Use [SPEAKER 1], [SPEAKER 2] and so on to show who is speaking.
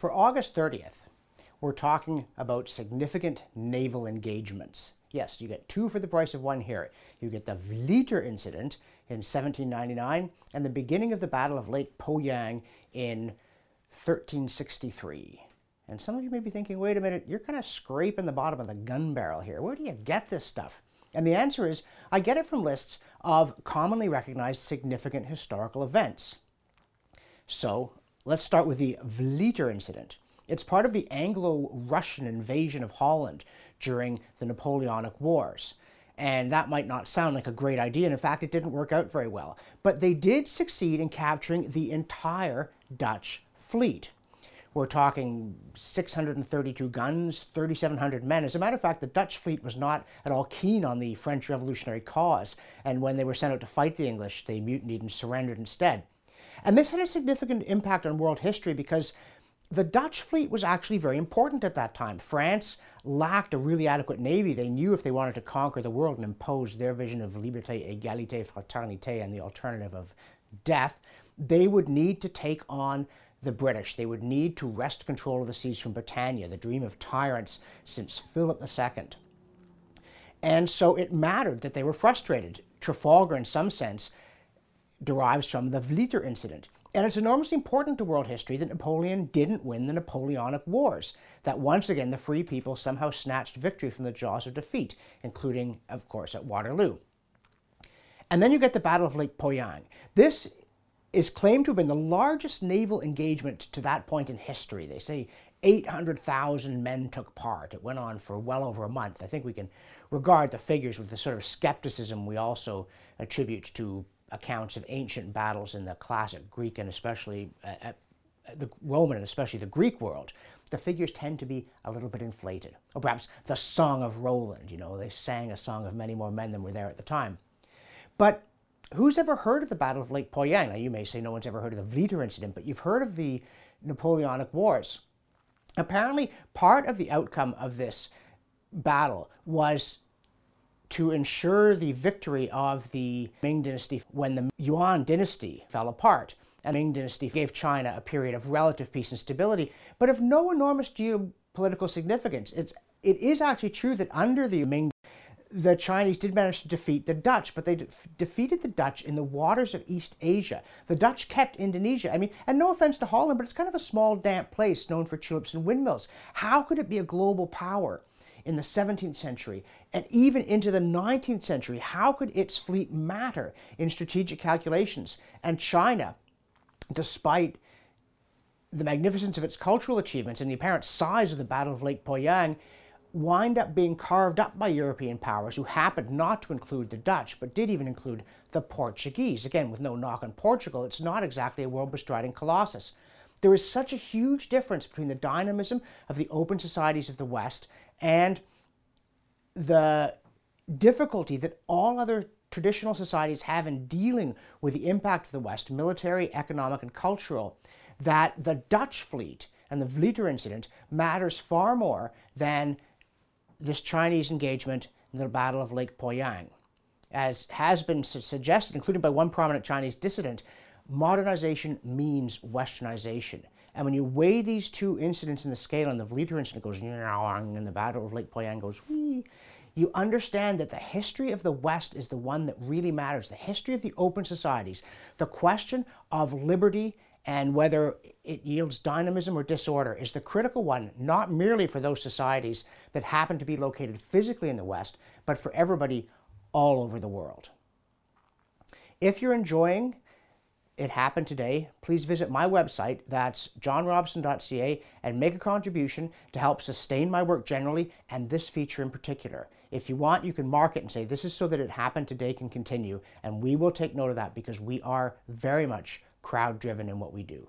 [SPEAKER 1] For August 30th, we're talking about significant naval engagements. Yes, you get two for the price of one here. You get the Vlieter incident in 1799 and the beginning of the Battle of Lake Poyang in 1363. And some of you may be thinking, wait a minute, you're kind of scraping the bottom of the gun barrel here. Where do you get this stuff? And the answer is, I get it from lists of commonly recognized significant historical events. So Let's start with the Vlieter incident. It's part of the Anglo-Russian invasion of Holland during the Napoleonic Wars. And that might not sound like a great idea, and in fact, it didn't work out very well. But they did succeed in capturing the entire Dutch fleet. We're talking 632 guns, 3,700 men. As a matter of fact, the Dutch fleet was not at all keen on the French revolutionary cause, and when they were sent out to fight the English, they mutinied and surrendered instead. And this had a significant impact on world history because the Dutch fleet was actually very important at that time. France lacked a really adequate navy. They knew if they wanted to conquer the world and impose their vision of liberté, égalité, fraternité, and the alternative of death, they would need to take on the British. They would need to wrest control of the seas from Britannia, the dream of tyrants since Philip II. And so it mattered that they were frustrated. Trafalgar, in some sense, derives from the Vlieter incident. And it's enormously important to world history that Napoleon didn't win the Napoleonic Wars, that once again the free people somehow snatched victory from the jaws of defeat, including, of course, at Waterloo. And then you get the Battle of Lake Poyang. This is claimed to have been the largest naval engagement to that point in history. They say 800,000 men took part. It went on for well over a month. I think we can regard the figures with the sort of skepticism we also attribute to accounts of ancient battles in the classic Greek and especially uh, uh, the Roman and especially the Greek world, the figures tend to be a little bit inflated. Or perhaps the Song of Roland, you know, they sang a song of many more men than were there at the time. But who's ever heard of the Battle of Lake Poyang? Now, you may say no one's ever heard of the Vlieter incident, but you've heard of the Napoleonic Wars. Apparently, part of the outcome of this battle was to ensure the victory of the Ming dynasty when the Yuan dynasty fell apart. And the Ming dynasty gave China a period of relative peace and stability, but of no enormous geopolitical significance. It's, it is actually true that under the Ming the Chinese did manage to defeat the Dutch, but they de defeated the Dutch in the waters of East Asia. The Dutch kept Indonesia. I mean, and no offense to Holland, but it's kind of a small, damp place known for tulips and windmills. How could it be a global power in the 17th century and even into the 19th century, how could its fleet matter in strategic calculations? And China, despite the magnificence of its cultural achievements and the apparent size of the Battle of Lake Poyang, wind up being carved up by European powers who happened not to include the Dutch, but did even include the Portuguese. Again, with no knock on Portugal, it's not exactly a world bestriding colossus. There is such a huge difference between the dynamism of the open societies of the West and the difficulty that all other traditional societies have in dealing with the impact of the West, military, economic, and cultural, that the Dutch fleet and the Vlieter incident matters far more than this Chinese engagement in the Battle of Lake Poyang. As has been su suggested, including by one prominent Chinese dissident, modernization means westernization. And when you weigh these two incidents in the scale, and the Vlieter incident goes, and the Battle of Lake Poyang goes, wee, you understand that the history of the West is the one that really matters. The history of the open societies, the question of liberty and whether it yields dynamism or disorder is the critical one, not merely for those societies that happen to be located physically in the West, but for everybody all over the world. If you're enjoying it happened today, please visit my website, that's johnrobson.ca, and make a contribution to help sustain my work generally and this feature in particular. If you want, you can mark it and say, this is so that it happened today can continue, and we will take note of that because we are very much crowd driven in what we do.